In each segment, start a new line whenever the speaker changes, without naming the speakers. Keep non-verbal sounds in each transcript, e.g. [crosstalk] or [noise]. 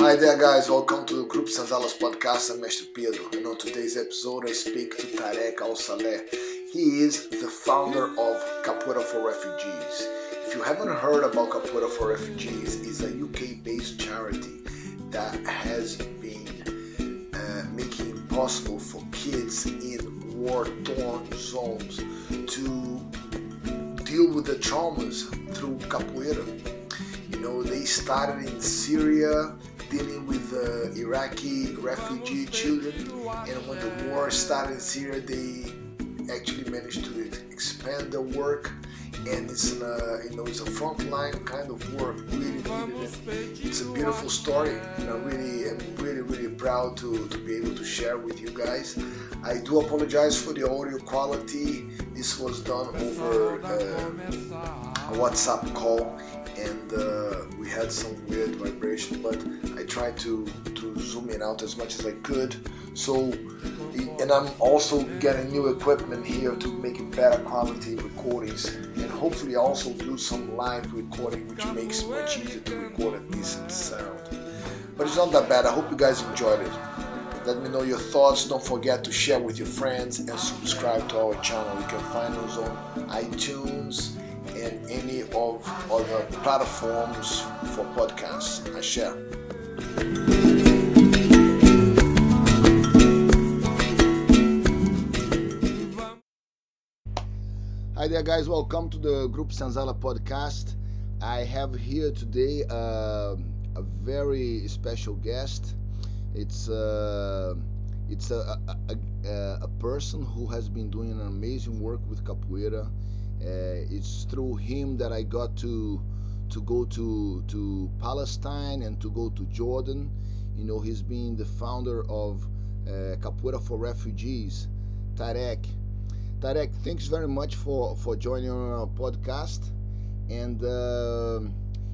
Hi there, guys. Welcome to the Group Senzalas podcast. I'm Mestre Pedro, and on today's episode, I speak to Tarek Al Saleh. He is the founder of Capoeira for Refugees. If you haven't heard about Capoeira for Refugees, it's a UK-based charity that has been uh, making it possible for kids in war-torn zones to deal with the traumas through capoeira. You know, they started in Syria dealing with uh, Iraqi refugee children, and when the war started in Syria, they actually managed to expand their work. And it's a, you know it's a frontline kind of work, really. It's a beautiful story, and I really am really really proud to, to be able to share with you guys. I do apologize for the audio quality. This was done over uh, a WhatsApp call, and uh, we had some weird vibration, but I tried to, to zoom in out as much as I could. So, and I'm also getting new equipment here to make it better quality recordings, and hopefully also do some live recording, which makes much easier to record a decent sound. But it's not that bad. I hope you guys enjoyed it. Let me know your thoughts. Don't forget to share with your friends and subscribe to our channel. You can find us on iTunes and any of other platforms for podcasts. I share. Hi there, guys. Welcome to the Group Senzala podcast. I have here today uh, a very special guest. It's uh, it's a, a, a, a, person who has been doing an amazing work with capoeira. Uh, it's through him that I got to to go to to Palestine and to go to Jordan. You know, he's been the founder of uh, Capoeira for Refugees, Tarek. Tarek, thanks very much for for joining our podcast, and uh,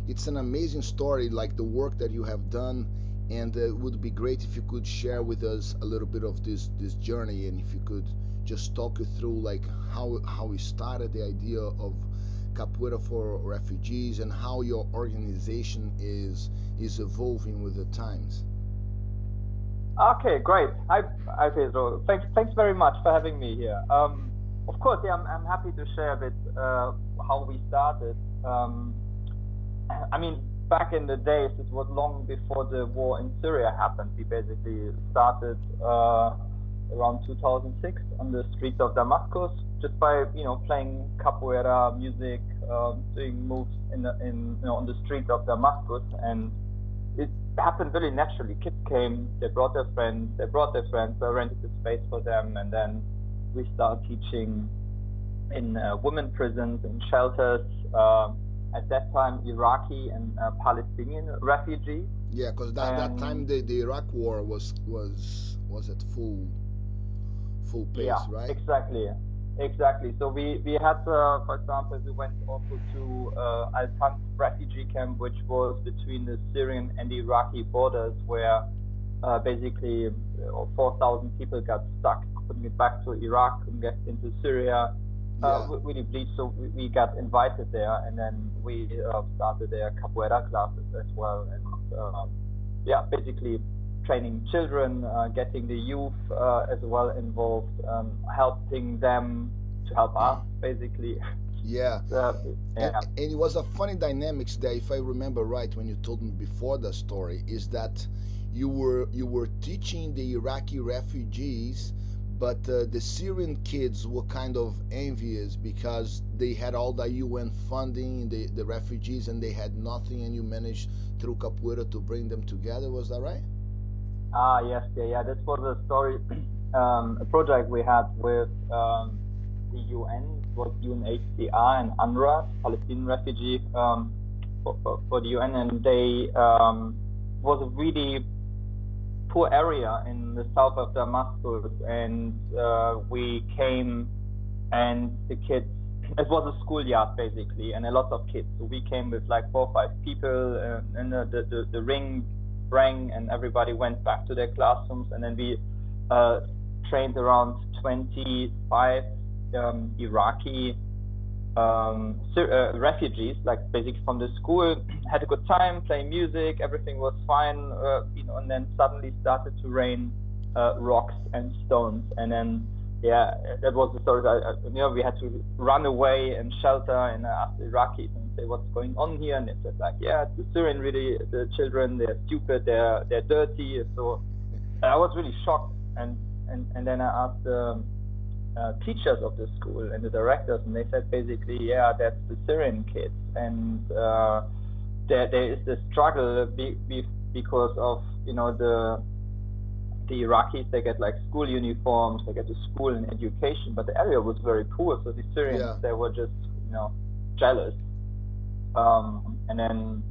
it's an amazing story, like the work that you have done. And uh, it would be great if you could share with us a little bit of this this journey, and if you could just talk you through like how how we started the idea of Capoeira for refugees and how your organization is is evolving with the times.
Okay, great. Hi, hi Pedro. Thanks, thanks very much for having me here. Um, of course, yeah, I'm, I'm happy to share a bit uh, how we started. Um, I mean, back in the days, it was long before the war in Syria happened. We basically started uh, around 2006 on the streets of Damascus, just by you know playing capoeira music, um, doing moves in the, in you know on the streets of Damascus, and it happened really naturally. Kids came, they brought their friends, they brought their friends, I rented the space for them, and then we started teaching in uh, women prisons, in shelters. Uh, at that time, Iraqi and uh, Palestinian refugees.
Yeah, because that, that time the, the Iraq war was was was at full full pace,
yeah,
right?
Exactly, exactly. So we we had, uh, for example, we went also to uh, Al Tanf refugee camp, which was between the Syrian and the Iraqi borders, where uh, basically uh, 4,000 people got stuck, couldn't get back to Iraq, couldn't get into Syria. Uh, yeah. really bleached, so we, we, got invited there, and then we uh, started their capoeira classes as well, and yeah, basically training children, uh, getting the youth uh, as well involved, um, helping them to help us, basically.
Yeah. [laughs] Yeah. And, and, it was a funny dynamics there, if I remember right, when you told me before the story, is that you were you were teaching the Iraqi refugees, but uh, the Syrian kids were kind of envious because they had all the UN funding, the the refugees, and they had nothing, and you managed through Capoeira to bring them together. Was that right?
Ah, yes, yeah, yeah. This was a story, [clears throat] um, a project we had with um, the UN, was UNHCR and UNRWA, Palestinian refugee um, for, for, for, the UN, and they um, was a really poor area in the south of Damascus, and uh, we came, and the kids. [clears throat] It was a schoolyard basically, and a lot of kids. So we came with like four or five people, uh, and the, the the ring rang and everybody went back to their classrooms and then we uh, trained around 25 um, Iraqi um, uh, refugees, like basically from the school, [clears throat] had a good time playing music, everything was fine, uh, you know, and then suddenly started to rain uh, rocks and stones, and then yeah, that was the story. I, you know, we had to run away and shelter, and asked the Iraqis say what's going on here, and they said like, yeah, the Syrian really, the children, they're stupid, they're they're dirty. So I was really shocked, and and and then I asked the uh, teachers of the school and the directors, and they said basically, yeah, that's the Syrian kids, and uh, there there is the struggle be, be, because of you know the the Iraqis they get like school uniforms, they get to school and education, but the area was very poor, so the Syrians yeah. they were just you know jealous. Um, and then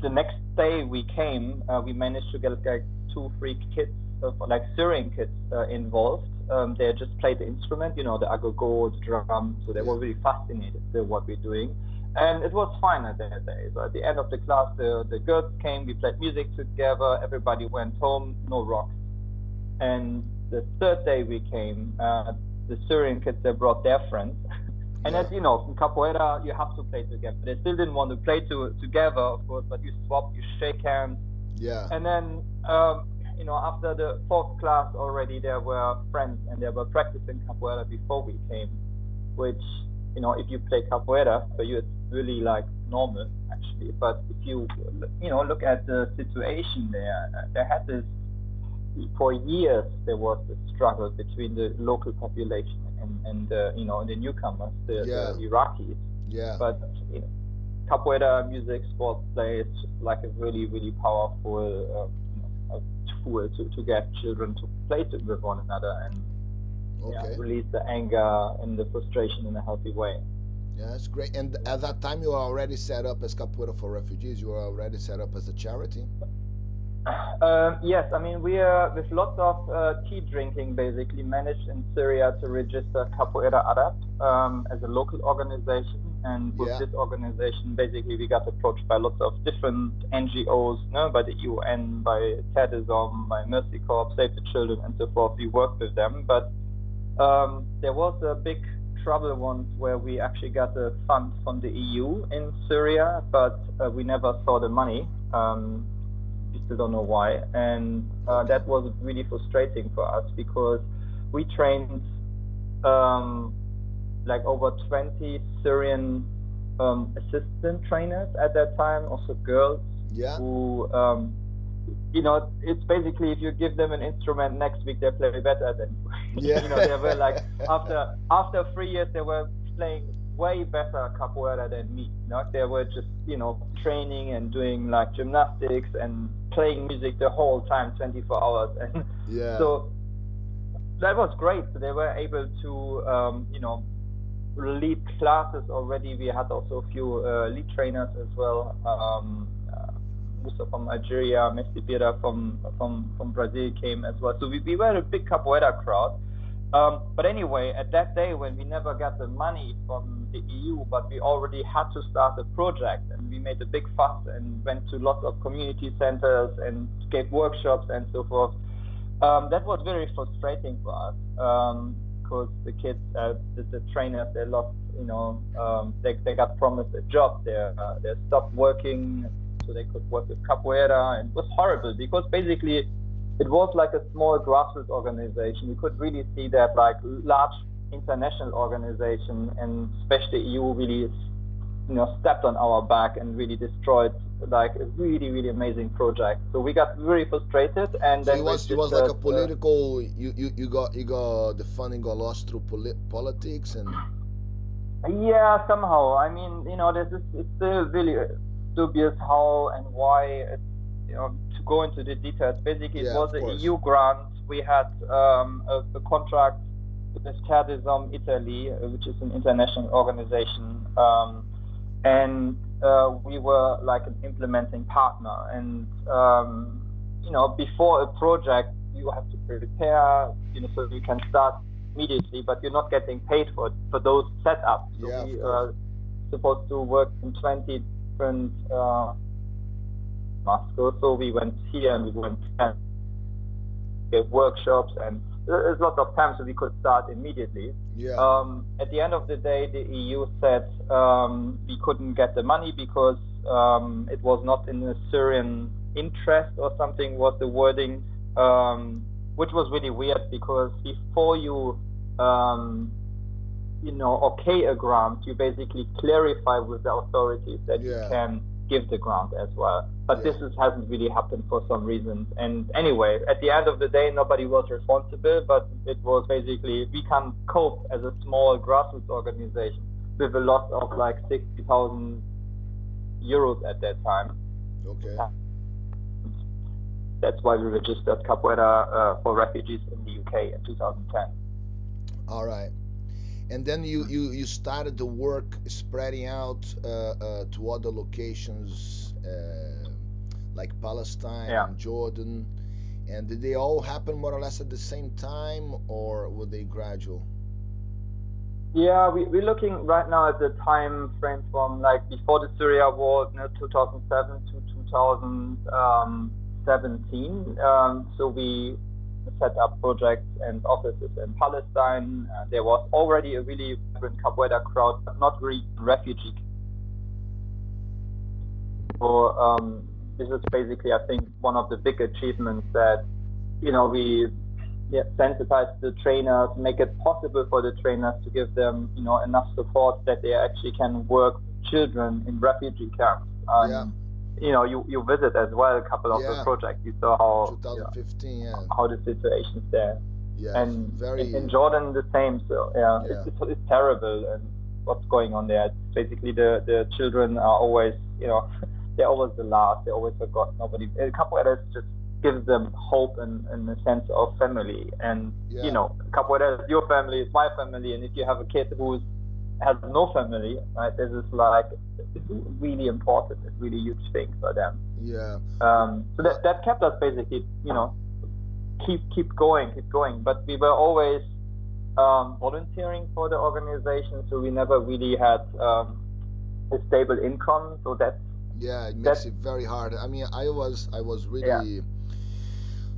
the next day we came, uh, we managed to get like two, three kids, of, like Syrian kids uh, involved. Um, they just played the instrument, you know, the agogo, the drum, so they were really fascinated with what we're doing. And it was fine at that day. So at the end of the class, the, the girls came, we played music together, everybody went home, no rocks and the third day we came, uh, the Syrian kids they brought their friends. [laughs] and yeah. as you know, in capoeira you have to play together. They still didn't want to play to, together, of course, but you swap, you shake hands.
Yeah.
And then um, you know, after the fourth class already, there were friends and they were practicing capoeira before we came, which, you know, if you play capoeira, for you it's really like normal actually. But if you, you know, look at the situation there, there had this for years there was a struggle between the local population and, and uh, you know the newcomers, the, yeah. the Iraqis.
Yeah.
But you know, capoeira music sport plays like a really really powerful uh, tool to, to get children to play with one another and okay. yeah, release the anger and the frustration in a healthy way.
Yeah, that's great. And at that time, you were already set up as Capoeira for Refugees. You were already set up as a charity.
Um, yes, I mean we are with lots of uh, tea drinking basically managed in Syria to register Capoeira Arab um, as a local organization, and with yeah. this organization basically we got approached by lots of different NGOs, you know, by the UN, by Terre des Hommes, by Mercy Corps, Save the Children, and so forth. We worked with them, but um, there was a big trouble once where we actually got a fund from the EU in Syria, but uh, we never saw the money. Um, we still don't know why. And uh, that was really frustrating for us because we trained um, like over 20 Syrian um, assistant trainers at that time, also girls
yeah.
who, um, you know, it's basically if you give them an instrument next week they play better than you. [laughs] Yeah. you know, they were like [laughs] after after three years they were playing way better capoeira than me. You know, they were just you know training and doing like gymnastics and playing music the whole time, 24 hours, and [laughs]
yeah.
so that was great. So they were able to um, you know lead classes already. We had also a few uh, lead trainers as well. Um, uh, Musa from Algeria, Messi Pira from from from Brazil came as well. So we, we were a big capoeira crowd. Um, but anyway, at that day when we never got the money from the EU, but we already had to start a project, and we made a big fuss and went to lots of community centers and gave workshops and so forth. Um, that was very frustrating for us because um, the kids, uh, the, the, trainers, they lost, you know, um, they, they got promised a job. They uh, they stopped working so they could work with capoeira, and it was horrible because basically it was like a small grassroots organization. You could really see that like large international organization and especially EU really you know stepped on our back and really destroyed like a really really amazing project. So we got very frustrated and
so then it was, it was like a uh, political uh, you, you you got you got the funding got lost through poli- politics and?
Yeah somehow. I mean you know this is it's still really dubious how and why it's you know to go into the details. Basically yeah, it was an eu grant. We had um, a, a contract Terre des Hommes Italy, uh, which is an international organization, um, and uh, we were like an implementing partner. And um, you know, before a project, you have to prepare, you know, so you can start immediately, but you're not getting paid for for those setups.
So yeah,
we
are
uh, supposed to work in 20 different uh, Moscow. So we went here and we went and gave workshops and there's lots of times so we could start immediately. Yeah. Um, at the end of the day, the EU said um, we couldn't get the money because um, it was not in the Syrian interest or something was the wording, um, which was really weird because before you um, you know okay a grant, you basically clarify with the authorities that yeah. you can give the grant as well. But yeah. this is, hasn't really happened for some reasons. And anyway, at the end of the day, nobody was responsible, but it was basically we can cope as a small grassroots organization with a loss of like 60,000 euros at that time.
Okay.
That's why we registered Capoeira uh, for refugees in the UK in 2010.
All right and then you you you started the work spreading out uh, uh, to other locations uh, like Palestine yeah. and Jordan. And did they all happen more or less at the same time or were they gradual?
Yeah we, we're looking right now at the time frame from like before the syria war you know, 2007 to 2017 um, so we set up projects and offices in Palestine. Uh, there was already a really vibrant Capoeira crowd, but not really refugee. So um, this is basically, I think, one of the big achievements that you know we yeah, sensitize the trainers, make it possible for the trainers to give them you know enough support that they actually can work with children in refugee camps. Um, yeah you know, you, you visit as well a couple of yeah. the projects. You saw
how 2015,
yeah,
yeah.
how the situation is there.
Yeah,
and
very
in, Jordan the same. So yeah, yeah. It's, it's, it's, terrible and what's going on there. It's basically, the the children are always, you know, [laughs] they're always the last. They're always forgotten. Nobody. A couple of others just gives them hope and, and a sense of family. And yeah. you know, capoeira is your family, it's my family, and if you have a kid who's has no family, right? This is like it's really important. It's really huge thing for them.
Yeah.
Um, so that that kept us basically, you know, keep keep going, keep going. But we were always um, volunteering for the organization, so we never really had um, a stable income. So that's
yeah, it makes it very hard. I mean, I was I was really. Yeah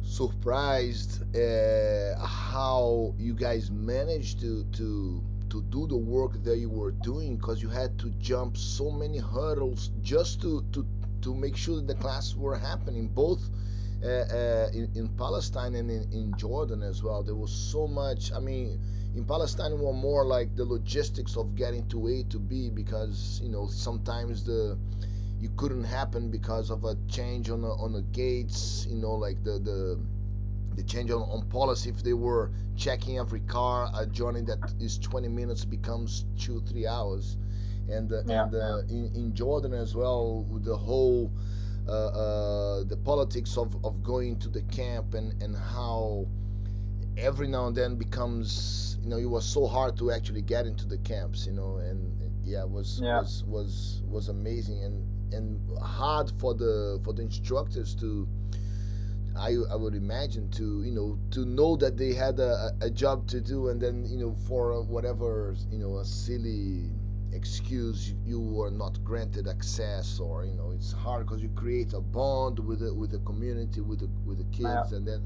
surprised uh, how you guys managed to to to do the work that you were doing because you had to jump so many hurdles just to to to make sure that the classes were happening both uh, uh, in, in, Palestine and in, in, Jordan as well. There was so much. I mean, in Palestine, were more like the logistics of getting to A to B because you know sometimes the you couldn't happen because of a change on the on the gates. You know, like the the the change on, on policy if they were checking every car a journey that is 20 minutes becomes two three hours and uh, yeah. and uh, in, in jordan as well the whole uh, uh, the politics of, of going to the camp and and how every now and then becomes you know it was so hard to actually get into the camps you know and yeah it was yeah. was was was amazing and and hard for the for the instructors to I, I would imagine to you know to know that they had a, a job to do and then you know for whatever you know a silly excuse you were not granted access or you know it's hard because you create a bond with the with the community with the with the kids yeah. and then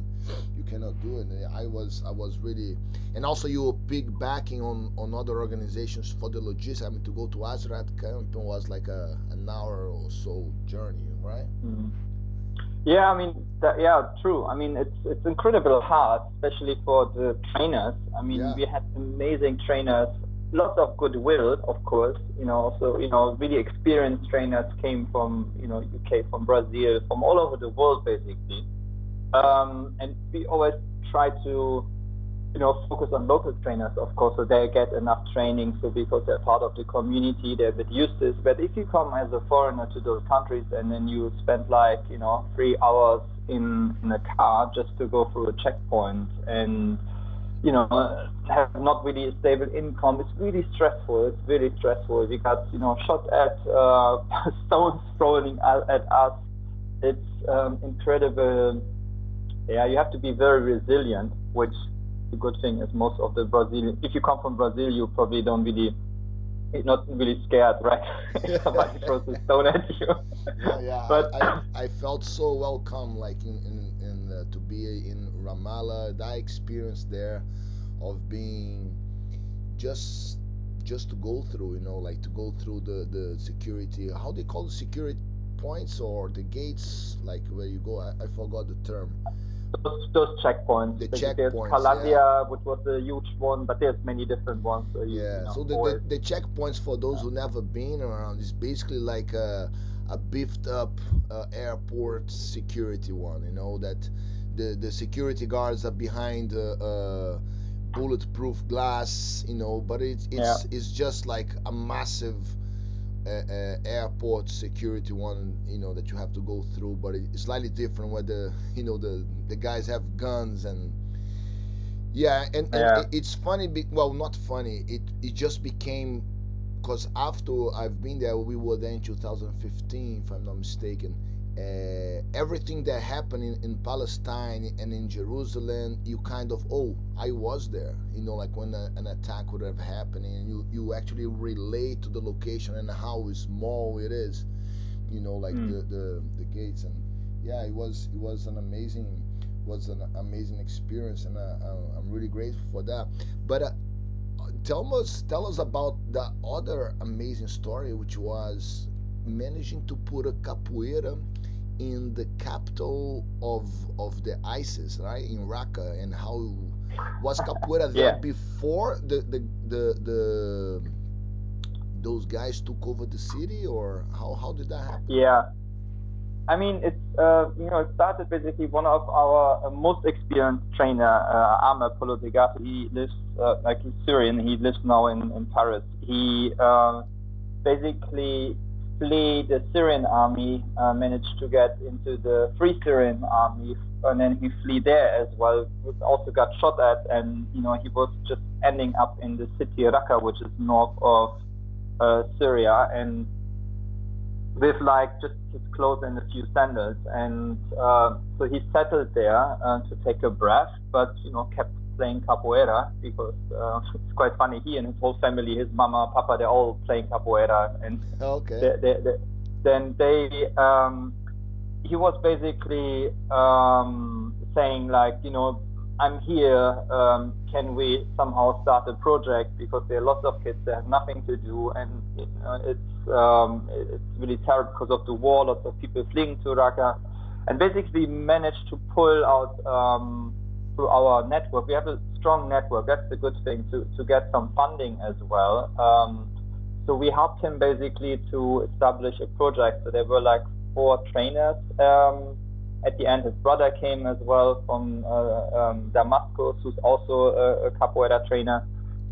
you cannot do it i was i was really and also you were big backing on on other organizations for the logistics i mean to go to Azraq camp was like a an hour or so journey right
mm-hmm. Yeah, I mean, that, yeah, true. I mean, it's it's incredible hard, especially for the trainers. I mean, yeah. we had amazing trainers, lots of goodwill, of course. You know, also you know, really experienced trainers came from you know UK, from Brazil, from all over the world, basically. Um, and we always try to you know, focus on local trainers, of course, so they get enough training. So because they're part of the community, they're a bit used to this. But if you come as a foreigner to those countries and then you spend like, you know, three hours in, in a car just to go through a checkpoint and, you know, have not really a stable income, it's really stressful. It's really stressful. We got, you know, shot at, uh, [laughs] stones thrown at us. It's um, incredible. Yeah, you have to be very resilient, which the good thing is most of the Brazilian, if you come from Brazil, you probably don't really, not really scared, right? [laughs] Somebody [laughs] throws a stone at you.
Yeah, yeah. but I, I, I, felt so welcome, like in in, in uh, to be in Ramallah. That experience there of being just just to go through, you know, like to go through the the security. How do they call the security points or the gates, like where you go. I, I forgot the term.
Those, those checkpoints.
The checkpoints,
There's Qalandia,
yeah.
which was a huge one, but there's many different ones. So you,
Yeah.
you know,
So the, the the checkpoints for those who never been around is basically like a a beefed up uh, airport security one. You know that the the security guards are behind uh, uh, bulletproof glass. You know, but it's it's it's just like a massive. Uh, airport security one, you know, that you have to go through, but it's slightly different. Where the, you know, the the guys have guns and yeah, and, and
Yeah.
it's funny. Be, well, not funny. It it just became because after I've been there, we were there in 2015, if I'm not mistaken. Uh, everything that happened in, in Palestine and in Jerusalem, you kind of oh, I was there. You know, like when a, an attack would have happened, and you you actually relate to the location and how small it is. You know, like
Mm.
the, the the gates and yeah, it was it was an amazing was an amazing experience, and uh, uh, I'm really grateful for that. But uh, tell us tell us about the other amazing story, which was managing to put a capoeira in the capital of of the ISIS, right, in Raqqa, and how was capoeira there
Yeah.
before the the the, the those guys took over the city, or how how did that happen?
Yeah. I mean, it's uh, you know, it started basically one of our uh, most experienced trainer, uh, Ahmed Polo Degato. He lives uh, like he's Syrian. He lives now in in Paris. He uh, basically flee the Syrian army, uh, managed to get into the Free Syrian army, and then he flee there as well. Also got shot at, and you know he was just ending up in the city Raqqa, which is north of uh, Syria, and with like just his clothes and a few sandals, and uh, so he settled there uh, to take a breath, but you know kept playing capoeira because uh, [laughs] it's quite funny. He and his whole family, his mama, papa, they're all playing capoeira, and
Okay.
they, they, they, then they um, he was basically um, saying like you know I'm here um, can we somehow start a project because there are lots of kids that have nothing to do and you know, it's um, it's really terrible because of the war lots of people fleeing to Raqqa and basically managed to pull out um, through our network we have a strong network that's the good thing to, to get some funding as well um, so we helped him basically to establish a project. So there were like four trainers. Um, at the end, his brother came as well from uh, um, Damascus, who's also a, a capoeira trainer,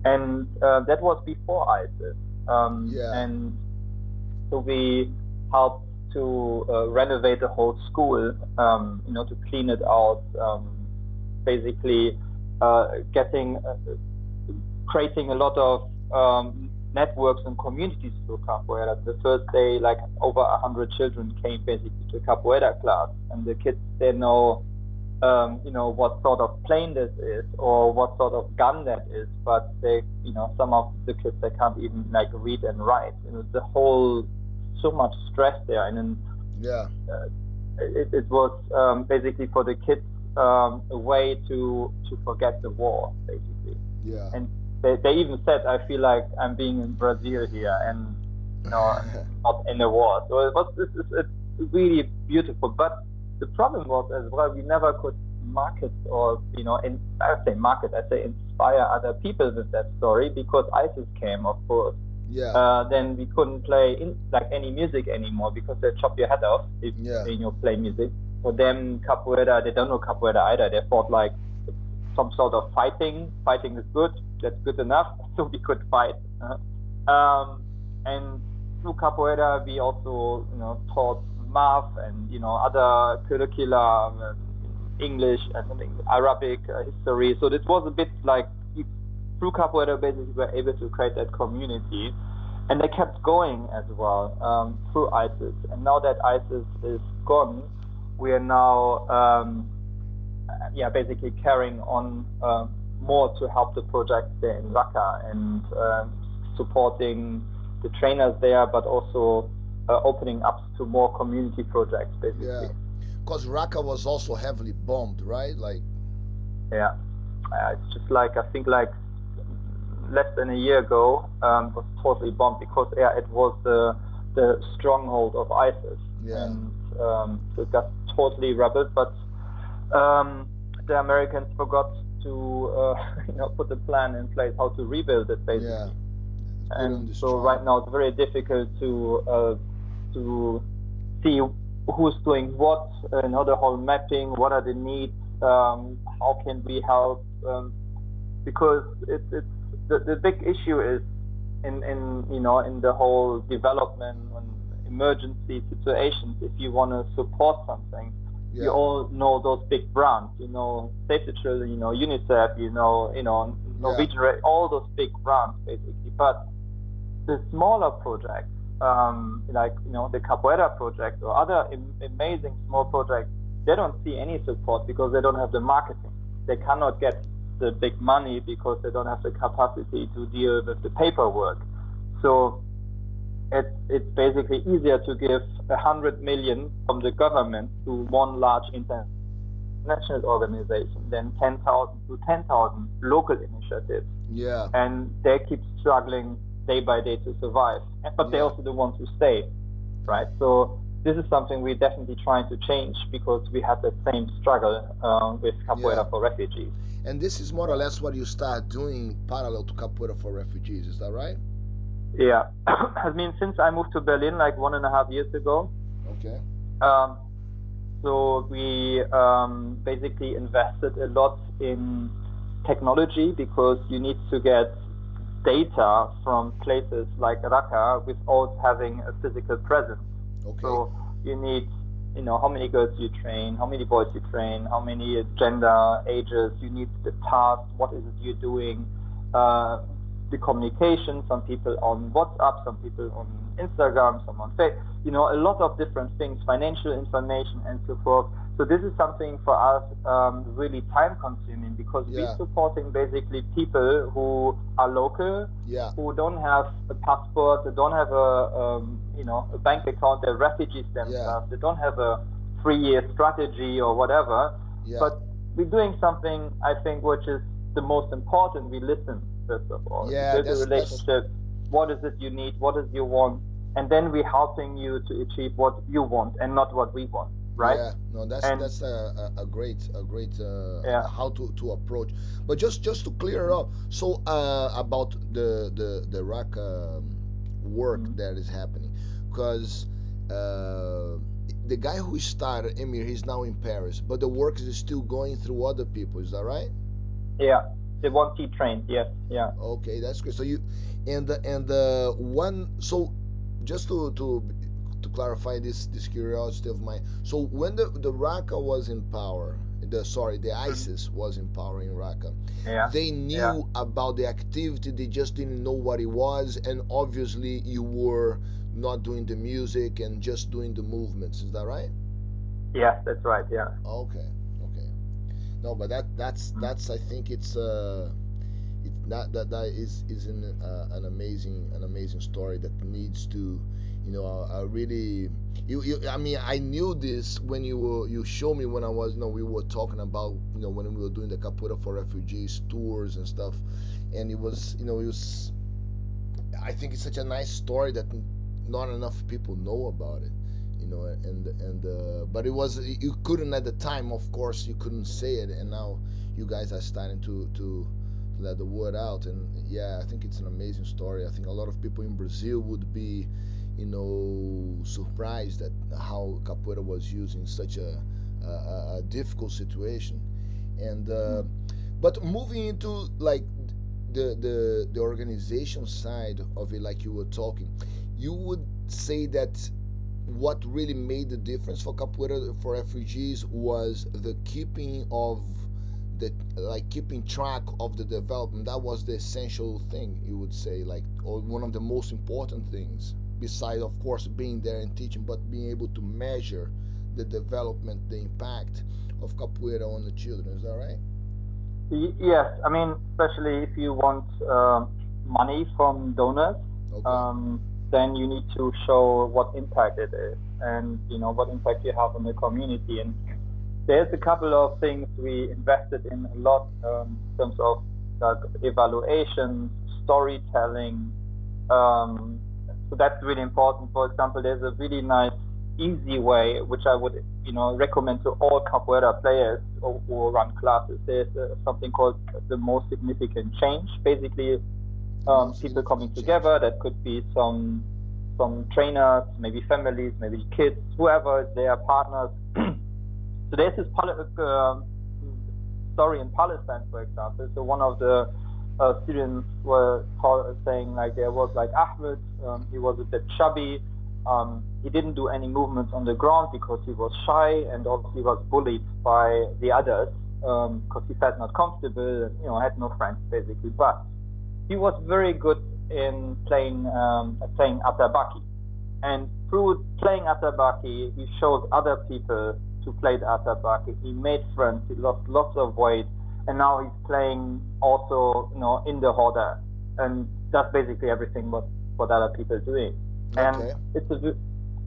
and uh, that was before ISIS. Um,
Yeah.
And so we helped to uh, renovate the whole school, um, you know, to clean it out, um, basically uh, getting, uh, creating a lot of um, networks and communities through capoeira. The first day, like over a hundred children came basically to capoeira class, and the kids they know, um, you know, what sort of plane this is or what sort of gun that is, but they, you know, some of the kids they can't even like read and write. You know, the whole so much stress there, and then
Yeah.
it, it was um, basically for the kids um, a way to to forget the war, basically.
Yeah.
And they, they even said, I feel like I'm being in Brazil here and you know, [laughs] not in a war. So it was this is it's really beautiful. But the problem was as well, we never could market or you know, in, I say market, I say inspire other people with that story because ISIS came, of course.
yeah.
Uh, then we couldn't play in, like any music anymore because they chop your head off if
Yeah.
you know, play music. For them, capoeira, they don't know capoeira either. They thought like some sort of fighting. Fighting is good. That's good enough. [laughs] So we could fight. Uh, um, and through capoeira, we also you know taught math and you know other curriculum, and English and Arabic uh, history. So this was a bit like through capoeira basically we were able to create that community and they kept going as well um, through ISIS. And now that ISIS is gone, we are now, um, yeah, basically carrying on uh, more to help the project there in Raqqa and um, supporting the trainers there, but also uh, opening up to more community projects, basically.
Yeah. Because Raqqa was also heavily bombed, right? Like,
Yeah. Uh, it's just like I think like less than a year ago um, was totally bombed because yeah, it was the the stronghold of ISIS,
yeah.
and um, so it got totally rebelled. But um, the Americans forgot to uh, [laughs] you know put a plan in place how to rebuild it basically.
Yeah.
And so right now it's very difficult to uh, to see who's doing what, uh, you know, the whole mapping, what are the needs, um, how can we help, um, because it's it's the, the big issue is in in you know in the whole development and emergency situations. If you want to support something,
yeah.
you all know those big brands. You know, Save the Children. You know, UNICEF. You know, you know Norwegian.
Yeah.
All those big brands basically, but the smaller projects um, like you know the Capoeira project or other Im- amazing small projects, they don't see any support because they don't have the marketing. They cannot get the big money because they don't have the capacity to deal with the paperwork. So it's it's basically easier to give a hundred million from the government to one large international organization than ten thousand to ten thousand local initiatives.
Yeah.
And they keep struggling day by day to survive. But they're also the ones who stay, right? So this is something we're definitely trying to change because we had the same struggle uh, with Capoeira
Yeah.
for refugees.
And this is more or less what you start doing parallel to Capoeira for Refugees, is that right?
Yeah, [coughs] I mean, since I moved to Berlin like one and a half years ago,
Okay.
um, so we um, basically invested a lot in technology because you need to get data from places like Raqqa without having a physical presence.
Okay.
So you need, you know, how many girls you train, how many boys you train, how many gender, ages. You need the task. What is it you're doing? Uh, the communication. Some people on WhatsApp, some people on Instagram, some on Facebook. You know, a lot of different things, financial information and so forth. So this is something for us um, really time consuming because
Yeah.
we're supporting basically people who are local,
yeah.
who don't have a passport, they don't have a um, you know a bank account, they're refugees themselves, they don't have a three-year strategy or whatever.
Yeah.
But we're doing something I think which is the most important. We listen first of all.
Yeah,
build a relationship. What is it you need? What is your want? And then we're helping you to achieve what you want and not what we want, right?
Yeah, no, that's
And-
that's a, a, great a great uh,
Yeah.
how to, to approach. But just just to clear up, so uh, about the the the Raqqa um, work
Mhm.
that is happening, because uh, the guy who started Emir, he's now in Paris, but the work is still going through other people. Is that right?
Yeah. The ones he trained, yes, yeah.
Okay, that's good. So you and the and the one so just to to to clarify this this curiosity of mine. So when the the Raqqa was in power, the sorry, the mm-hmm. ISIS was in power in Raqqa.
Yeah.
They knew
Yeah.
about the activity, they just didn't know what it was, and obviously you were not doing the music and just doing the movements. Is that right?
Yes, that's right, yeah.
Okay. No, but that that's that's I think it's uh, it that that that is is an uh, an amazing an amazing story that needs to, you know, uh, uh, really. You, you I mean I knew this when you were you showed me when I was you know we were talking about you know when we were doing the Capoeira for Refugees tours and stuff, and it was you know it was. I think it's such a nice story that not enough people know about it you know and and uh, but it was you couldn't at the time of course you couldn't say it and now you guys are starting to to let the word out and yeah i think it's an amazing story. I think a lot of people in brazil would be you know surprised at how capoeira was used in such a a, a difficult situation. And uh, but moving into like the the the organization side of it like you were talking you would say that what really made the difference for capoeira for refugees was the keeping of the like keeping track of the development. That was the essential thing you would say like or one of the most important things besides of course being there and teaching but being able to measure the development the impact of capoeira on the children. Is that right?
Yes, I mean, especially if you want uh, money from donors,
okay.
Um, then you need to show what impact it is and you know what impact you have on the community. And there's a couple of things we invested in a lot um, in terms of like evaluation, storytelling. Um, so that's really important. For example, there's a really nice, easy way which I would, you know, recommend to all capoeira players who, who run classes. There's uh, something called the most significant change. Basically, um, people coming together. That could be some some trainers, maybe families, maybe kids, whoever their partners. [clears throat] so there's this uh, story in Palestine, for example. So one of the uh, students were saying like there was like Ahmed, um, he was a bit chubby. Um, he didn't do any movements on the ground because he was shy and also he was bullied by the others because um, he felt not comfortable and you know had no friends basically. But he was very good in playing um, playing atabaque, and through playing atabaque, he showed other people to play the atabaque. He made friends. He lost lots of weight, and now he's playing also, you know, in the roda, and that's basically everything what what other people are doing. Okay. And it's a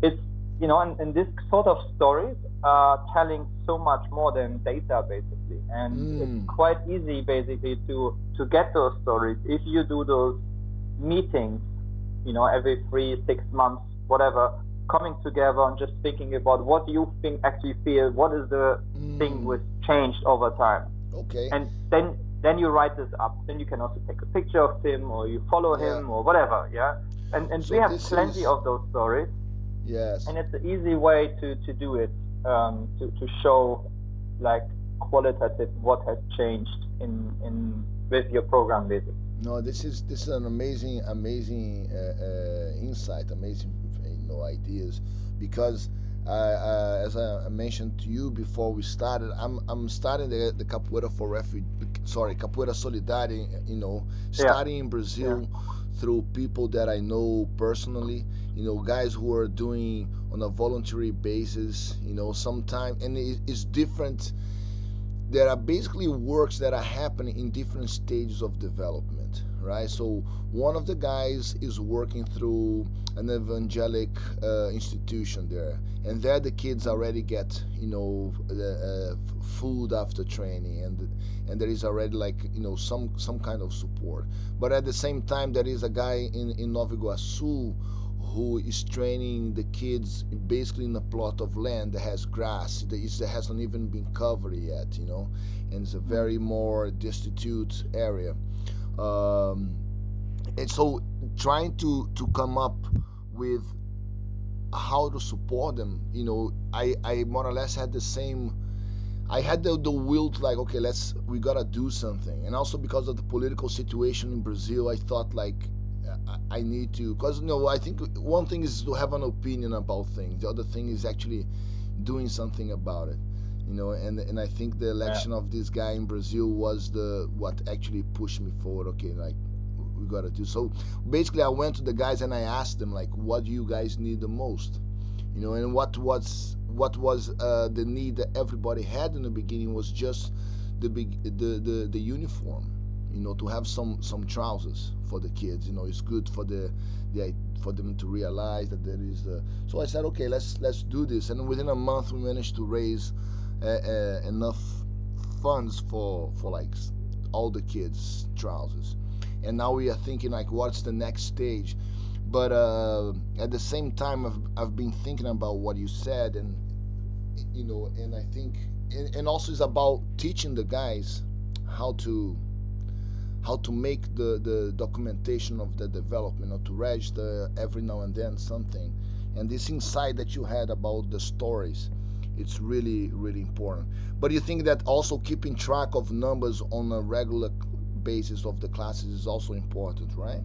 it's you know, and, and this sort of stories are telling so much more than data basically, and mm. it's quite easy basically to to get those stories if you do those meetings, you know, every three, six months, whatever, coming together and just thinking about what you think actually feel, what is the mm. thing which changed over time.
Okay.
And then then you write this up. Then you can also take a picture of him or you follow yeah. him or whatever. Yeah. And and so we have plenty is... of those stories.
Yes.
And it's an easy way to, to do it, um, to, to show like qualitative what has changed in in with your program basically.
No, this is this is an amazing amazing uh, uh, insight, amazing you know ideas, because uh, uh, as I mentioned to you before we started, I'm I'm starting the the capoeira for refugee, sorry, capoeira solidarity, you know, starting yeah. in Brazil yeah. through people that I know personally, you know, guys who are doing on a voluntary basis, you know, sometime and it, it's different there are basically works that are happening in different stages of development right? So one of the guys is working through an evangelic uh, institution there and there the kids already get you know uh, food after training and and there is already like you know some some kind of support. But at the same time there is a guy in in Nova Iguaçu who is training the kids basically in a plot of land that has grass that hasn't even been covered yet, you know, and it's a very more destitute area. Um, and so trying to to come up with how to support them, you know, I I more or less had the same. I had the, the will to like, okay, let's we gotta do something, and also because of the political situation in Brazil, I thought like I need to, because you know, I think one thing is to have an opinion about things. The other thing is actually doing something about it. You know, and and I think the election yeah. of this guy in Brazil was the what actually pushed me forward. Okay, like we gotta do. So basically, I went to the guys and I asked them like, what do you guys need the most? You know, and what was what was uh, the need that everybody had in the beginning was just the big the the, the uniform you know to have some some trousers for the kids you know it's good for the the for them to realize that there is a, so i said okay let's let's do this. And within a month we managed to raise uh, uh, enough funds for for like all the kids trousers. And now we are thinking like what's the next stage? But uh, at the same time I've, I've been thinking about what you said and you know and i think and, and also it's about teaching the guys how to how to make the, the documentation of the development or to register every now and then something. And this insight that you had about the stories it's really really important. But you think that also keeping track of numbers on a regular basis of the classes is also important right?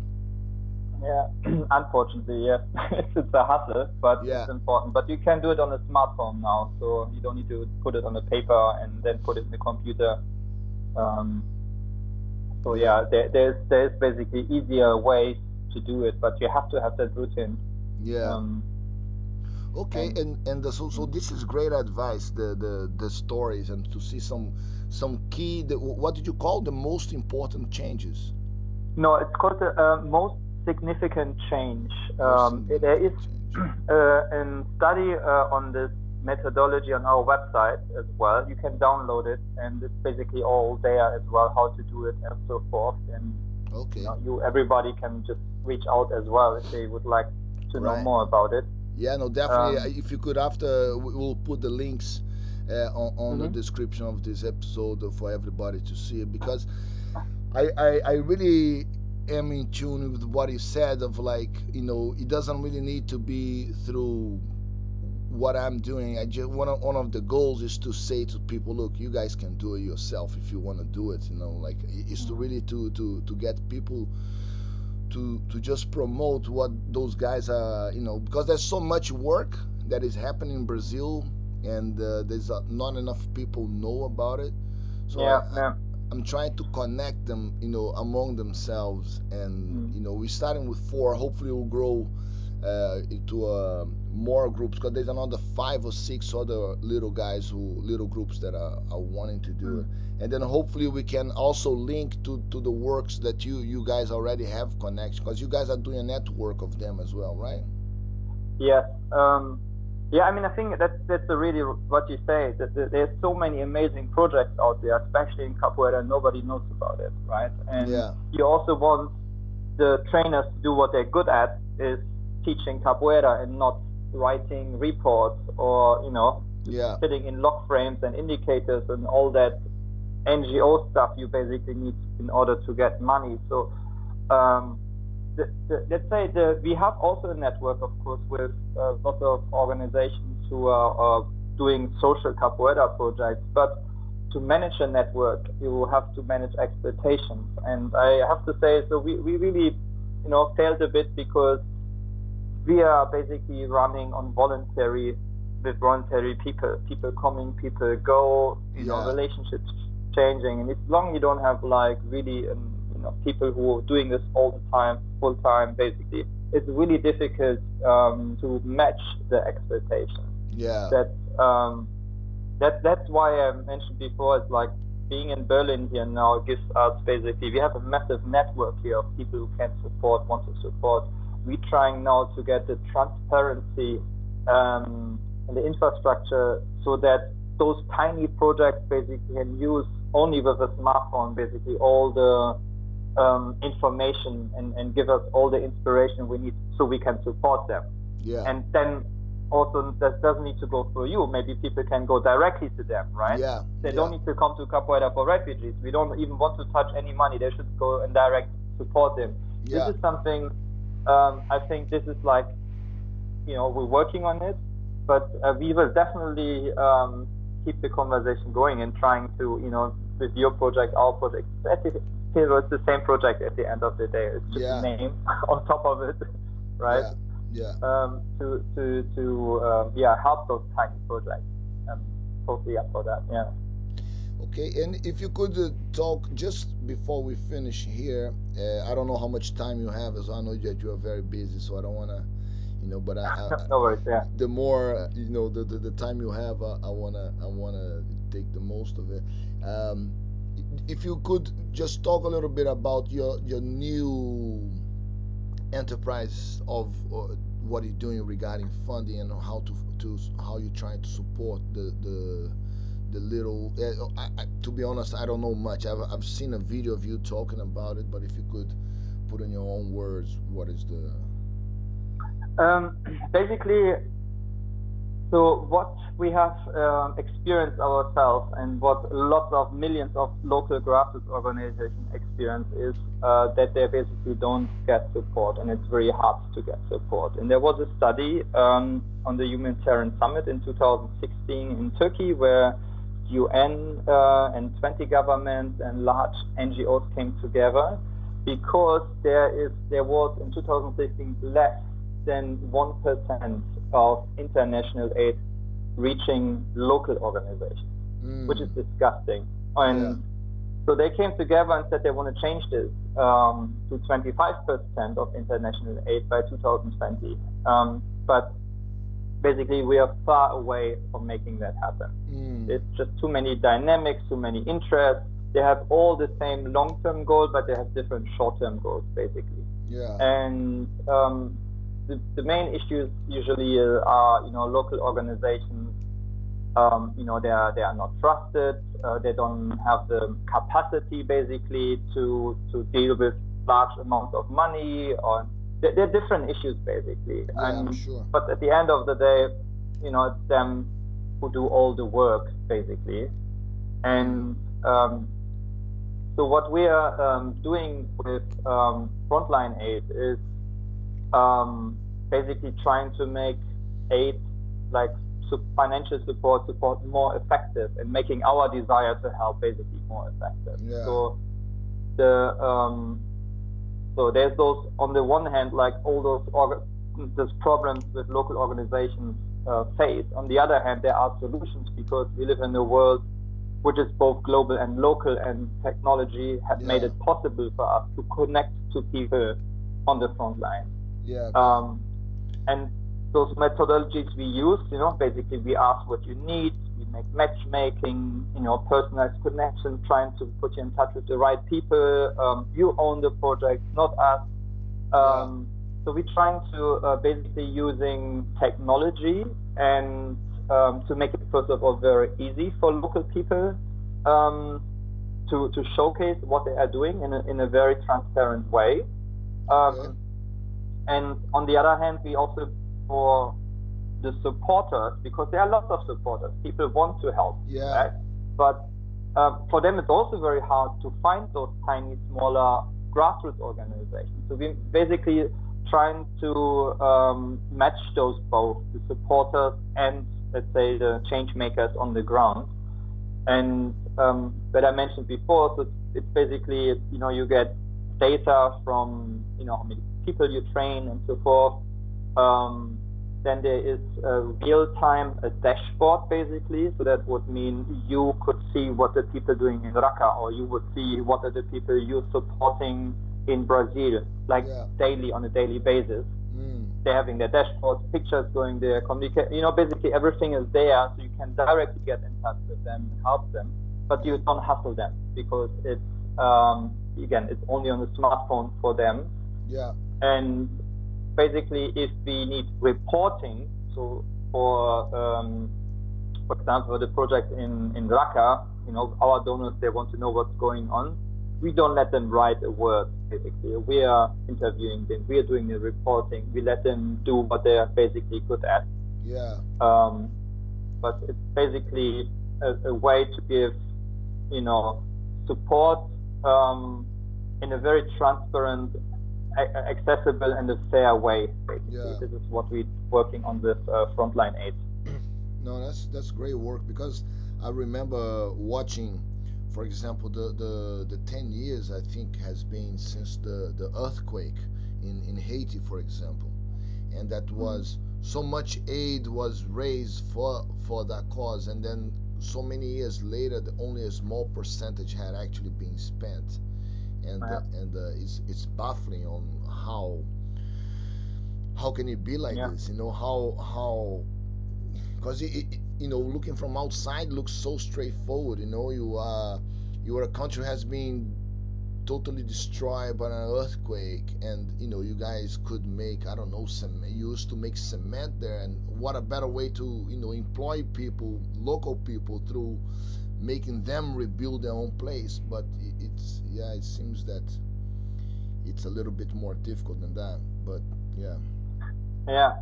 Yeah [clears throat] unfortunately yes. [laughs] It's a hassle but yeah. it's important. But you can do it on a smartphone now so you don't need to put it on the paper and then put it in the computer. Um, so yeah, there, there's there's basically easier ways to do it, but you have to have that routine.
Yeah. Um, okay, and and, the, so so this is great advice. The the the stories and to see some some key. The, what did you call the most important changes?
No, it's called the uh, most significant change. Um, there is [clears throat] uh, a study uh, on this methodology on our website as well. You can download it, and it's basically all there as well, how to do it and so forth. And Okay. You, know, you everybody can just reach out as well if they would like to right. know more about it.
Yeah, no, definitely. Um, if you could, after we'll put the links uh, on, on mm-hmm. the description of this episode for everybody to see it because I, I, I really am in tune with what he said of like you know it doesn't really need to be through what I'm doing. I just one of, one of the goals is to say to people, look, you guys can do it yourself if you want to do it. You know, like it's to mm-hmm. really to to to get people to to just promote what those guys are. You know, because there's so much work that is happening in Brazil, and uh, there's uh, not enough people know about it.
So yeah, I, yeah.
I'm trying to connect them, you know, among themselves, and mm. you know, we're starting with four. Hopefully, we'll grow uh, into uh, more groups because there's another five or six other little guys who little groups that are, are wanting to do it. And then hopefully we can also link to, to the works that you you guys already have connection because you guys are doing a network of them as well right?
Yes um, yeah i mean i think that's that's really what you say that, that there's so many amazing projects out there especially in capoeira nobody knows about it right? And yeah. you also want the trainers to do what they're good at is teaching capoeira and not writing reports or you know
yeah.
sitting in log frames and indicators and all that NGO stuff you basically need in order to get money. So um, the, the, let's say the, we have also a network, of course, with uh, lots of organizations who are, are doing social capoeira projects, but to manage a network, you have to manage expectations. And I have to say, so we, we really, you know, failed a bit because we are basically running on voluntary with voluntary people people coming people go you yeah. know relationships changing. And as long as you don't have like really um, you know people who are doing this all the time full time basically. It's really difficult um, to match the expectations
yeah.
That um that that's why i mentioned before it's like being in berlin here now gives us basically we have a massive network here of people who can support want to support we're trying now to get the transparency um, and the infrastructure so that those tiny projects basically can use only with a smartphone basically all the um, information and, and give us all the inspiration we need so we can support them.
Yeah.
And then also that doesn't need to go through you. Maybe people can go directly to them, right?
Yeah.
They
yeah.
don't need to come to Capoeira for refugees. We don't even want to touch any money. They should go and direct support them. Yeah. This is something um, I think this is like, you know, we're working on it, but uh, we will definitely um, keep the conversation going and trying to, you know, with your project, our project, it's the same project at the end of the day. It's just yeah. a name [laughs] on top of it, [laughs] right?
Yeah.
yeah. Um, to to to um, yeah help those tiny projects. I'm totally up for that. Yeah.
Okay, and if you could uh, talk just before we finish here, uh, I don't know how much time you have, as I know that you are very busy, so I don't want to, you know, but I, I [laughs]
no worries, yeah.
The more you know, the, the, the time you have, I, I wanna I wanna take the most of it. Um, if you could just talk a little bit about your your new enterprise of uh, what you're doing regarding funding and how to to how you're trying to support the the the little. Uh, I, I, to be honest, I don't know much. I've I've seen a video of you talking about it, but if you could put in your own words, what is the?
Um, [clears throat] basically, so what we have um, experienced ourselves and what lots of millions of local grassroots organizations experience is uh, that they basically don't get support and it's very hard to get support. And there was a study um, on the Humanitarian Summit in 2016 in Turkey where UN uh, and 20 governments and large NGOs came together because there is there was in 2016 less than one percent of international aid reaching local organizations, mm. which is disgusting. And yeah. so they came together and said they want to change this um, to 25% of international aid by 2020. Um, but basically we are far away from making that happen. Mm. It's just too many dynamics, too many interests. They have all the same long-term goals, but they have different short-term goals, basically.
Yeah.
And um, the, the main issues usually are, you know, local organizations. Um, you know, they are they are not trusted. Uh, they don't have the capacity, basically, to to deal with large amounts of money or there, are different issues basically.
Yeah, and, I'm sure.
But at the end of the day, you know, it's them who do all the work basically. And um, so what we are um, doing with um, Frontline Aid is um, basically trying to make aid like financial support support more effective and making our desire to help basically more effective.
Yeah.
So the um, so there's those on the one hand like all those orga- those problems with local organizations uh, face. On the other hand, there are solutions because we live in a world which is both global and local, and technology has yeah. made it possible for us to connect to people on the front line.
Yeah.
Um, and those methodologies we use, you know, basically we ask what you need, we make matchmaking, you know, personalized connection, trying to put you in touch with the right people. Um, you own the project, not us. Um, so we're trying to uh, basically using technology and um, to make it first of all very easy for local people um, to to showcase what they are doing in a, in a very transparent way. Um, and on the other hand, we also for the supporters because there are lots of supporters. People want to help.
Yeah.
Right? But uh, for them, it's also very hard to find those tiny, smaller grassroots organizations. So we basically trying to um, match those both the supporters and let's say the change makers on the ground. And um, that I mentioned before, so it's basically you know you get data from you know how many people you train and so forth. Um, then there is a real-time a dashboard basically. So that would mean you could see what the people doing in Raqqa, or you would see what are the people you're supporting in Brazil, like
yeah.
daily on a daily basis.
Mm.
They're having their dashboards, pictures going there, communicate. You know, basically everything is there, so you can directly get in touch with them and help them. But you don't hassle them because it's um, again, it's only on the smartphone for them.
Yeah.
And basically, if we need reporting, so for um, for example, the project in in Raqqa, you know, our donors they want to know what's going on. We don't let them write a word. Basically, we are interviewing them. We are doing the reporting. We let them do what they are basically good at.
Yeah.
Um, but it's basically a, a way to give, you know, support um, in a very transparent accessible and a fair way. Basically,
yeah.
this is what we're working on with uh, Frontline Aid.
no, that's that's great work because I remember watching, for example, the the the ten years I think has been since the the earthquake in in Haiti, for example, and that mm-hmm. was so much aid was raised for for that cause, and then so many years later, the, only a small percentage had actually been spent and uh, and uh, it's it's baffling on how how can it be like
yeah.
this you know how how because you know looking from outside looks so straightforward you know you uh your country has been totally destroyed by an earthquake and you know you guys could make i don't know cement you used to make cement there and what a better way to you know employ people local people through making them rebuild their own place. But it's yeah, it seems that it's a little bit more difficult than that. But yeah.
Yeah,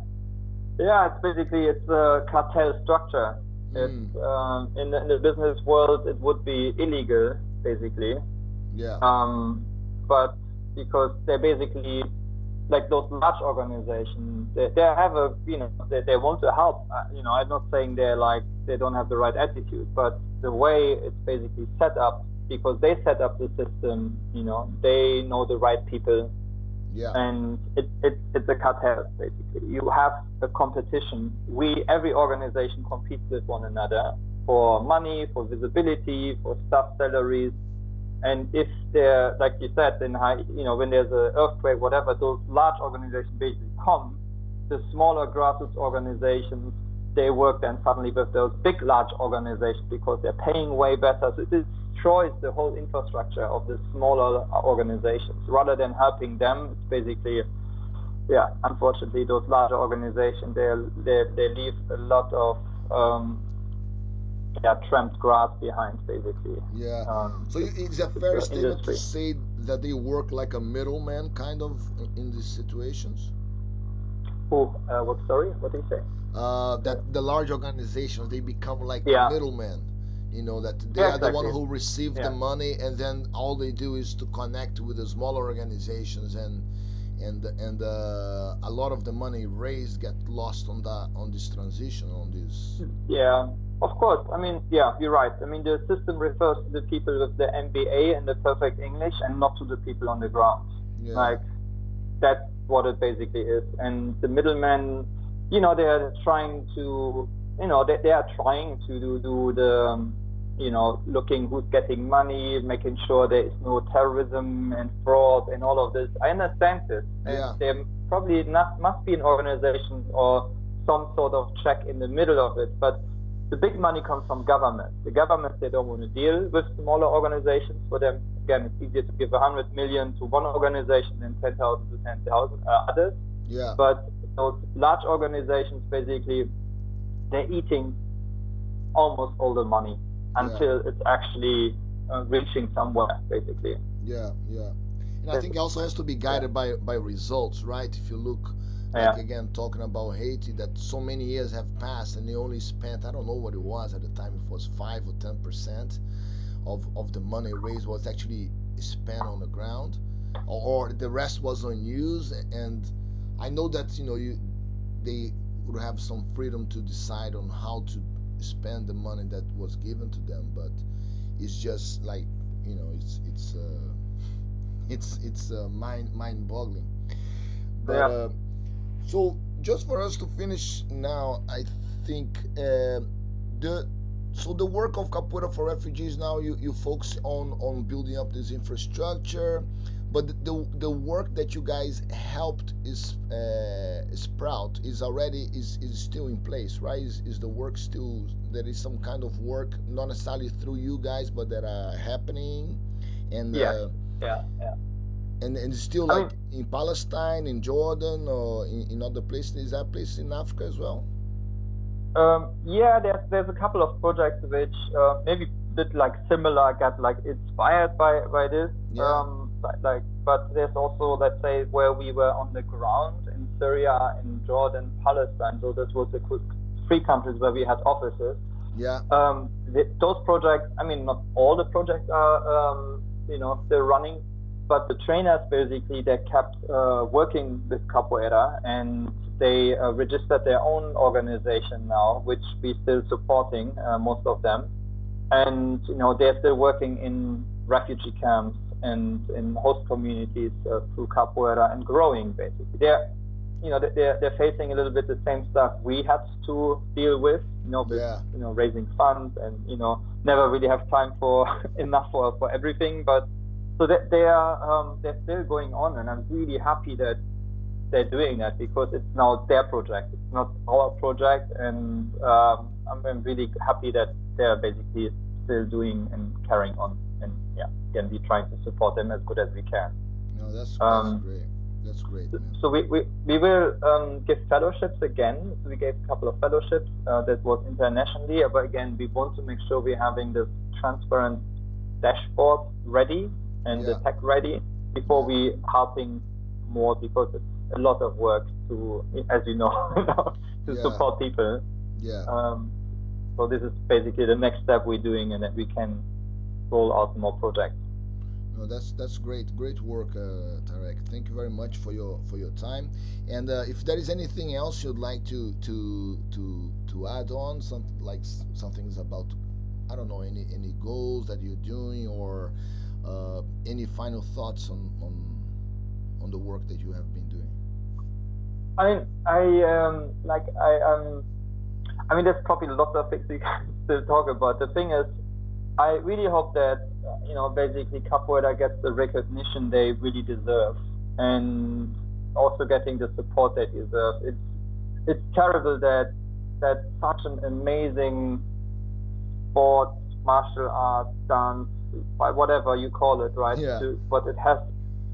yeah. It's basically it's a cartel structure.
Mm.
It's um, in, the, in the business world it would be illegal basically.
Yeah.
Um, but because they're basically like those large organizations, they, they have a, you know, they, they want to help. Uh, you know, I'm not saying they're like, they don't have the right attitude, but the way it's basically set up, because they set up the system, you know, they know the right people.
Yeah.
And it, it, it's a cartel, basically. You have a competition. We, every organization competes with one another for money, for visibility, for staff salaries, and if they're, like you said, in high, you know, when there's an earthquake, whatever, those large organizations basically come. The smaller grassroots organizations, they work then suddenly with those big, large organizations because they're paying way better. So it destroys the whole infrastructure of the smaller organizations. Rather than helping them, it's basically, yeah, unfortunately, those larger organizations, they they they leave a lot of um, yeah tramped grass behind basically.
Yeah. Um, so is a fair statement industry. to say that they work like a middleman kind of in these situations?
Who? Uh, what? Sorry, what did you say?
Uh, that the large organizations they become like yeah. middlemen. You know that they yeah, are exactly. the one who receive yeah. the money, and then all they do is to connect with the smaller organizations and and and uh, a lot of the money raised get lost on that on this transition on this
yeah of course i mean yeah you're right i mean the system refers to the people with the mba and the perfect english and not to the people on the ground yeah. like that's what it basically is and the middlemen you know they're trying to you know they, they are trying to do, do the um, you know, looking who's getting money, making sure there is no terrorism and fraud and all of this. I understand this.
Yeah.
there probably not, must be an organization or some sort of check in the middle of it. But the big money comes from government. The government, they don't want to deal with smaller organizations. For them, again, it's easier to give 100 million to one organization than 10,000 to 10,000 uh, others.
Yeah.
But those large organizations, basically, they're eating almost all the money until yeah. it's actually uh, reaching somewhere, basically.
Yeah, yeah. And I think it also has to be guided yeah. by by results, right? If you look, like yeah. again, talking about Haiti, that so many years have passed and they only spent, I don't know what it was at the time, it was five or ten percent of of the money raised was actually spent on the ground, or, or the rest was unused. And I know that you know you they would have some freedom to decide on how to spend the money that was given to them but it's just like you know it's it's uh, [laughs] it's it's uh, mind mind boggling but yeah. uh, so just for us to finish now i think uh, the so the work of capoeira for refugees now you, you focus on on building up this infrastructure but the the work that you guys helped is uh, sprout is already is is still in place right? Is, is the work still there is some kind of work not necessarily through you guys but that are happening. And
yeah. uh, yeah yeah.
and and still like in Palestine in Jordan or in, in other places. Is that place in Africa as well?
Um, yeah there's there's a couple of projects which uh, maybe bit like similar got like inspired by by this.
Yeah.
um, like but there's also let's say where we were on the ground in Syria, in Jordan, Palestine. So this was the three countries where we had offices.
Yeah.
Um, the, those projects. I mean, not all the projects are um, you know still running, but the trainers basically they kept uh, working with Capoeira and they uh, registered their own organization now, which we still supporting uh, most of them, and you know they're still working in refugee camps and in host communities uh, through capoeira and growing basically. They're, you know, they're, they're facing a little bit the same stuff we had to deal with, you know, with,
yeah.
you know, raising funds and, you know, never really have time for [laughs] enough for, for everything. But so that they are, um, they're still going on and I'm really happy that they're doing that because it's now their project. It's not our project. And um, I'm, I'm really happy that they're basically still doing and carrying on yeah, can be trying to support them as good as we can.
No, that's, that's um, great. That's great. Man.
So we, we, we will um, give fellowships again. So we gave a couple of fellowships uh, that was internationally, but again, we want to make sure we're having this transparent dashboard ready and yeah. the tech ready before we helping more because it's a lot of work to, as you know, [laughs] to yeah. support people.
Yeah.
Um, so this is basically the next step we're doing, and that we can roll out more projects.
No, that's that's great, great work, uh, Tarek. Thank you very much for your for your time. And uh, if there is anything else you'd like to to to to add on, something like something's about, I don't know, any any goals that you're doing or uh, any final thoughts on on on the work that you have been doing.
I mean, I um, like I um, I mean, there's probably lots of things we [laughs] can still talk about. The thing is, I really hope that you know basically Capoeira gets the recognition they really deserve, and also getting the support they deserve. It's it's terrible that that such an amazing sport, martial arts, dance, whatever you call it, right?
Yeah.
To, but it has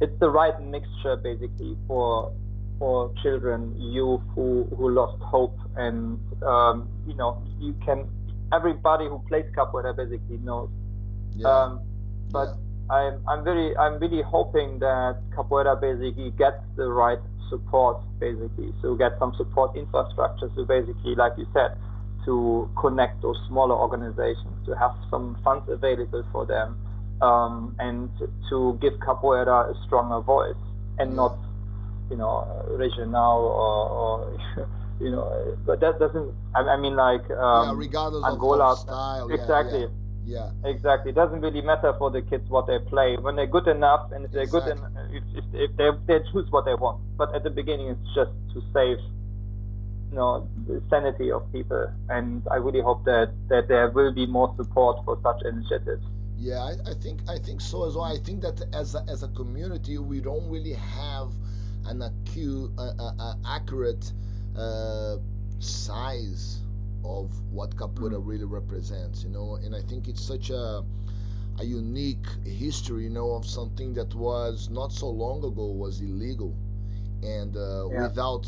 it's the right mixture basically for for children, youth who who lost hope, and um, you know you can everybody who plays capoeira basically knows. Yeah. Um, but yeah. I'm I'm very I'm really hoping that capoeira basically gets the right support basically, so get some support infrastructure. So basically, like you said, to connect those smaller organizations, to have some funds available for them, um, and to give capoeira a stronger voice, and not, you know, regional or, or [laughs] you know, but that doesn't. I, I mean, like um,
yeah, regardless Angola, of style,
exactly.
Yeah, yeah. Yeah.
Exactly. It doesn't really matter for the kids what they play. When they're good enough and if they're exactly. good and if, if, if they they choose what they want. But at the beginning, it's just to save, you know, the sanity of people. And I really hope that that there will be more support for such initiatives.
Yeah, I, I think I think so as well. I think that as a, as a community, we don't really have an acute, uh, uh, uh, accurate uh, size of what capoeira mm. really represents, you know. And I think it's such a a unique history, you know, of something that was not so long ago was illegal, and uh, yeah. without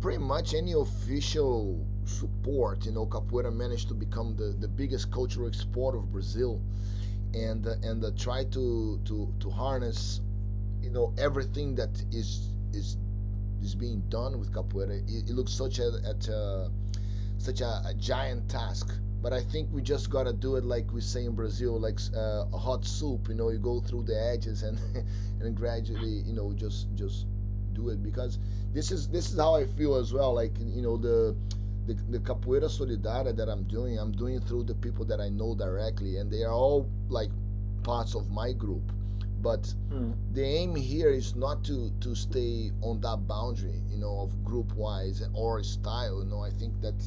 pretty much any official support, you know, capoeira managed to become the, the biggest cultural export of Brazil, and uh, and uh, try to to to harness, you know, everything that is is is being done with capoeira. It, it looks such a, at a such a, a, giant task. But I think we just gotta do it like we say in Brazil, like uh, a hot soup. You know, you go through the edges and [laughs] and gradually, you know, just just do it because this is this is how I feel as well. Like you know the the, the capoeira solidaria that I'm doing, I'm doing through the people that I know directly, and they are all like parts of my group. But mm. the aim here is not to to stay on that boundary, you know, of group wise or style. You know, I think that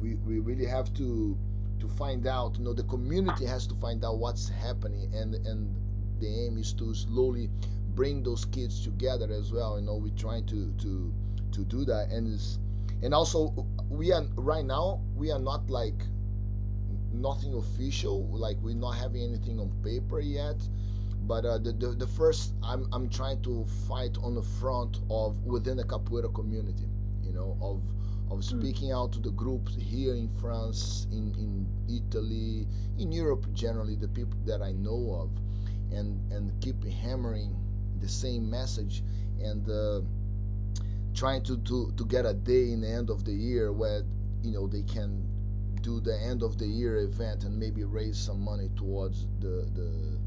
we, we really have to to find out you know the community has to find out what's happening and and the aim is to slowly bring those kids together as well you know we're trying to to to do that and and also we are right now we are not like nothing official like we're not having anything on paper yet but uh, the, the, the first I'm, I'm trying to fight on the front of within the capoeira community you know of of hmm. speaking mm. out to the groups here in France, in, in Italy, in Europe generally, the people that I know of, and and keep hammering the same message and uh, trying to, to to get a day in the end of the year where you know they can do the end of the year event and maybe raise some money towards the the the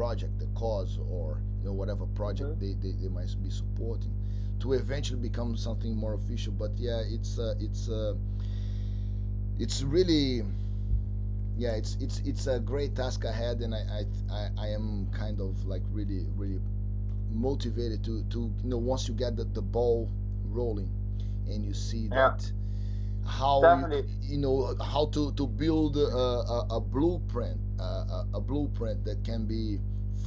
project, the cause, or you know whatever project mm-hmm. they, they, they might be supporting to eventually become something more official. But yeah, it's uh, it's uh, it's really yeah, it's it's it's a great task ahead, and I I I am kind of like really really motivated to to you know once you get the, the ball rolling and you see yeah. that how you, you, know how to to build a, a, a blueprint a, a, blueprint that can be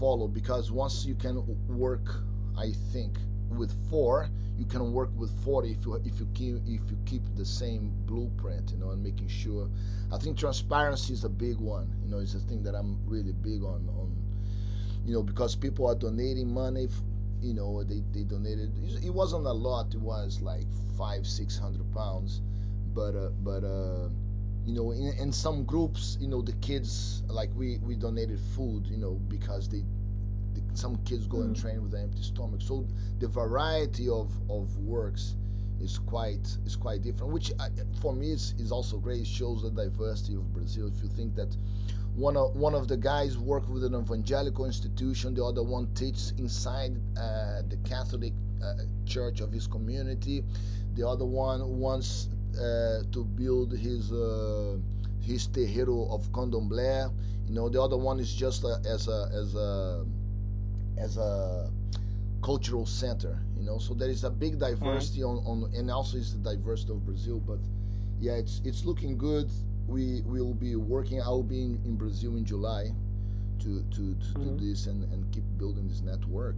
followed because once you can work i think with four you can work with 40 if you if you keep if you keep the same blueprint you know and making sure. I think transparency is a big one you know it's a thing that i'm really big on on you know because people are donating money you know they, they donated it wasn't a lot it was like five six hundred pounds but uh, but uh you know in, in some groups you know the kids like we we donated food you know because they some kids go mm. and train with an empty stomach. So the variety of, of works is quite is quite different, which I, for me is, is also great. It shows the diversity of Brazil. If you think that one of one of the guys work with an evangelical institution, the other one teaches inside uh, the Catholic uh, church of his community, the other one wants uh, to build his uh, his terreiro of candomblé. You know, the other one is just uh, as a as a as a cultural center you know so there is a big diversity mm-hmm. on, on and also is the diversity of brazil but yeah it's it's looking good we will be working i'll be in, in brazil in july to to, to mm-hmm. do this and, and keep building this network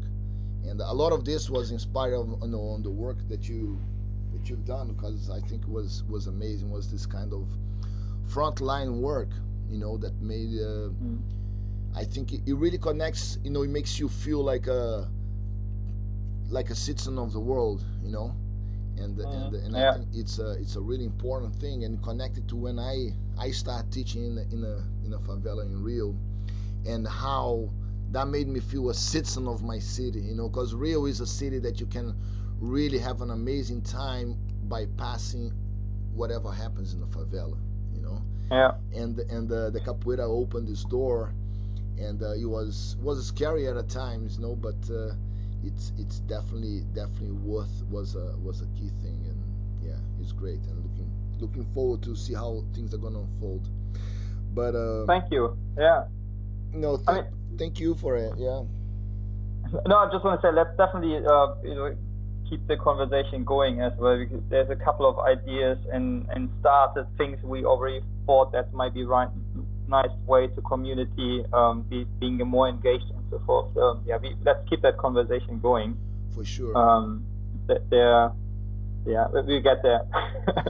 and a lot of this was inspired of, you know, on the work that you you've done because i think was was amazing was this kind of frontline work you know that made uh, mm-hmm I think it, it really connects. You know, it makes you feel like a like a citizen of the world. You know, and mm, and, and yeah. I think it's a it's a really important thing and connected to when I I start teaching in a, in a in a favela in Rio, and how that made me feel a citizen of my city. You know, because Rio is a city that you can really have an amazing time bypassing whatever happens in the favela. You know.
Yeah.
And and uh, the capoeira opened this door, and uh, it was was scary at times, you know, but. Uh, it's it's definitely definitely worth was a was a key thing and yeah it's great and looking looking forward to see how things are gonna unfold but uh,
thank you yeah
no th- I mean, thank you for it yeah [laughs]
no i just want to say let's definitely uh, you know keep the conversation going as well because there's a couple of ideas and and started things we already thought that might be right nice way to community um, be, being more engaged and so forth. So yeah, we, let's keep that conversation going.
For sure.
Um, there, yeah, we get there. [laughs]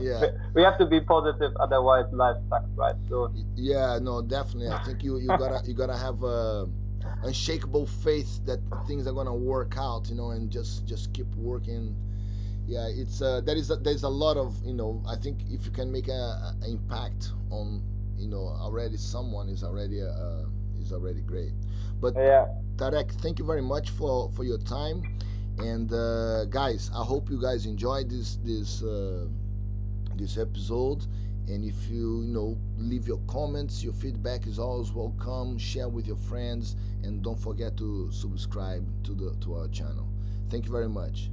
Yeah.
we have to be positive, otherwise life sucks, right? So.
Yeah, no, definitely. I think you you gotta you gotta have a unshakable faith that things are gonna work out, you know, and just just keep working. Yeah, it's uh, there is a, there's a lot of you know. I think if you can make a, a impact on you know already someone is already uh, is already great. But
yeah.
Tarek, thank you very much for for your time. And uh, guys, I hope you guys enjoyed this this uh, this episode. And if you, you know leave your comments, your feedback is always welcome. Share with your friends, and don't forget to subscribe to the to our channel. Thank you very much.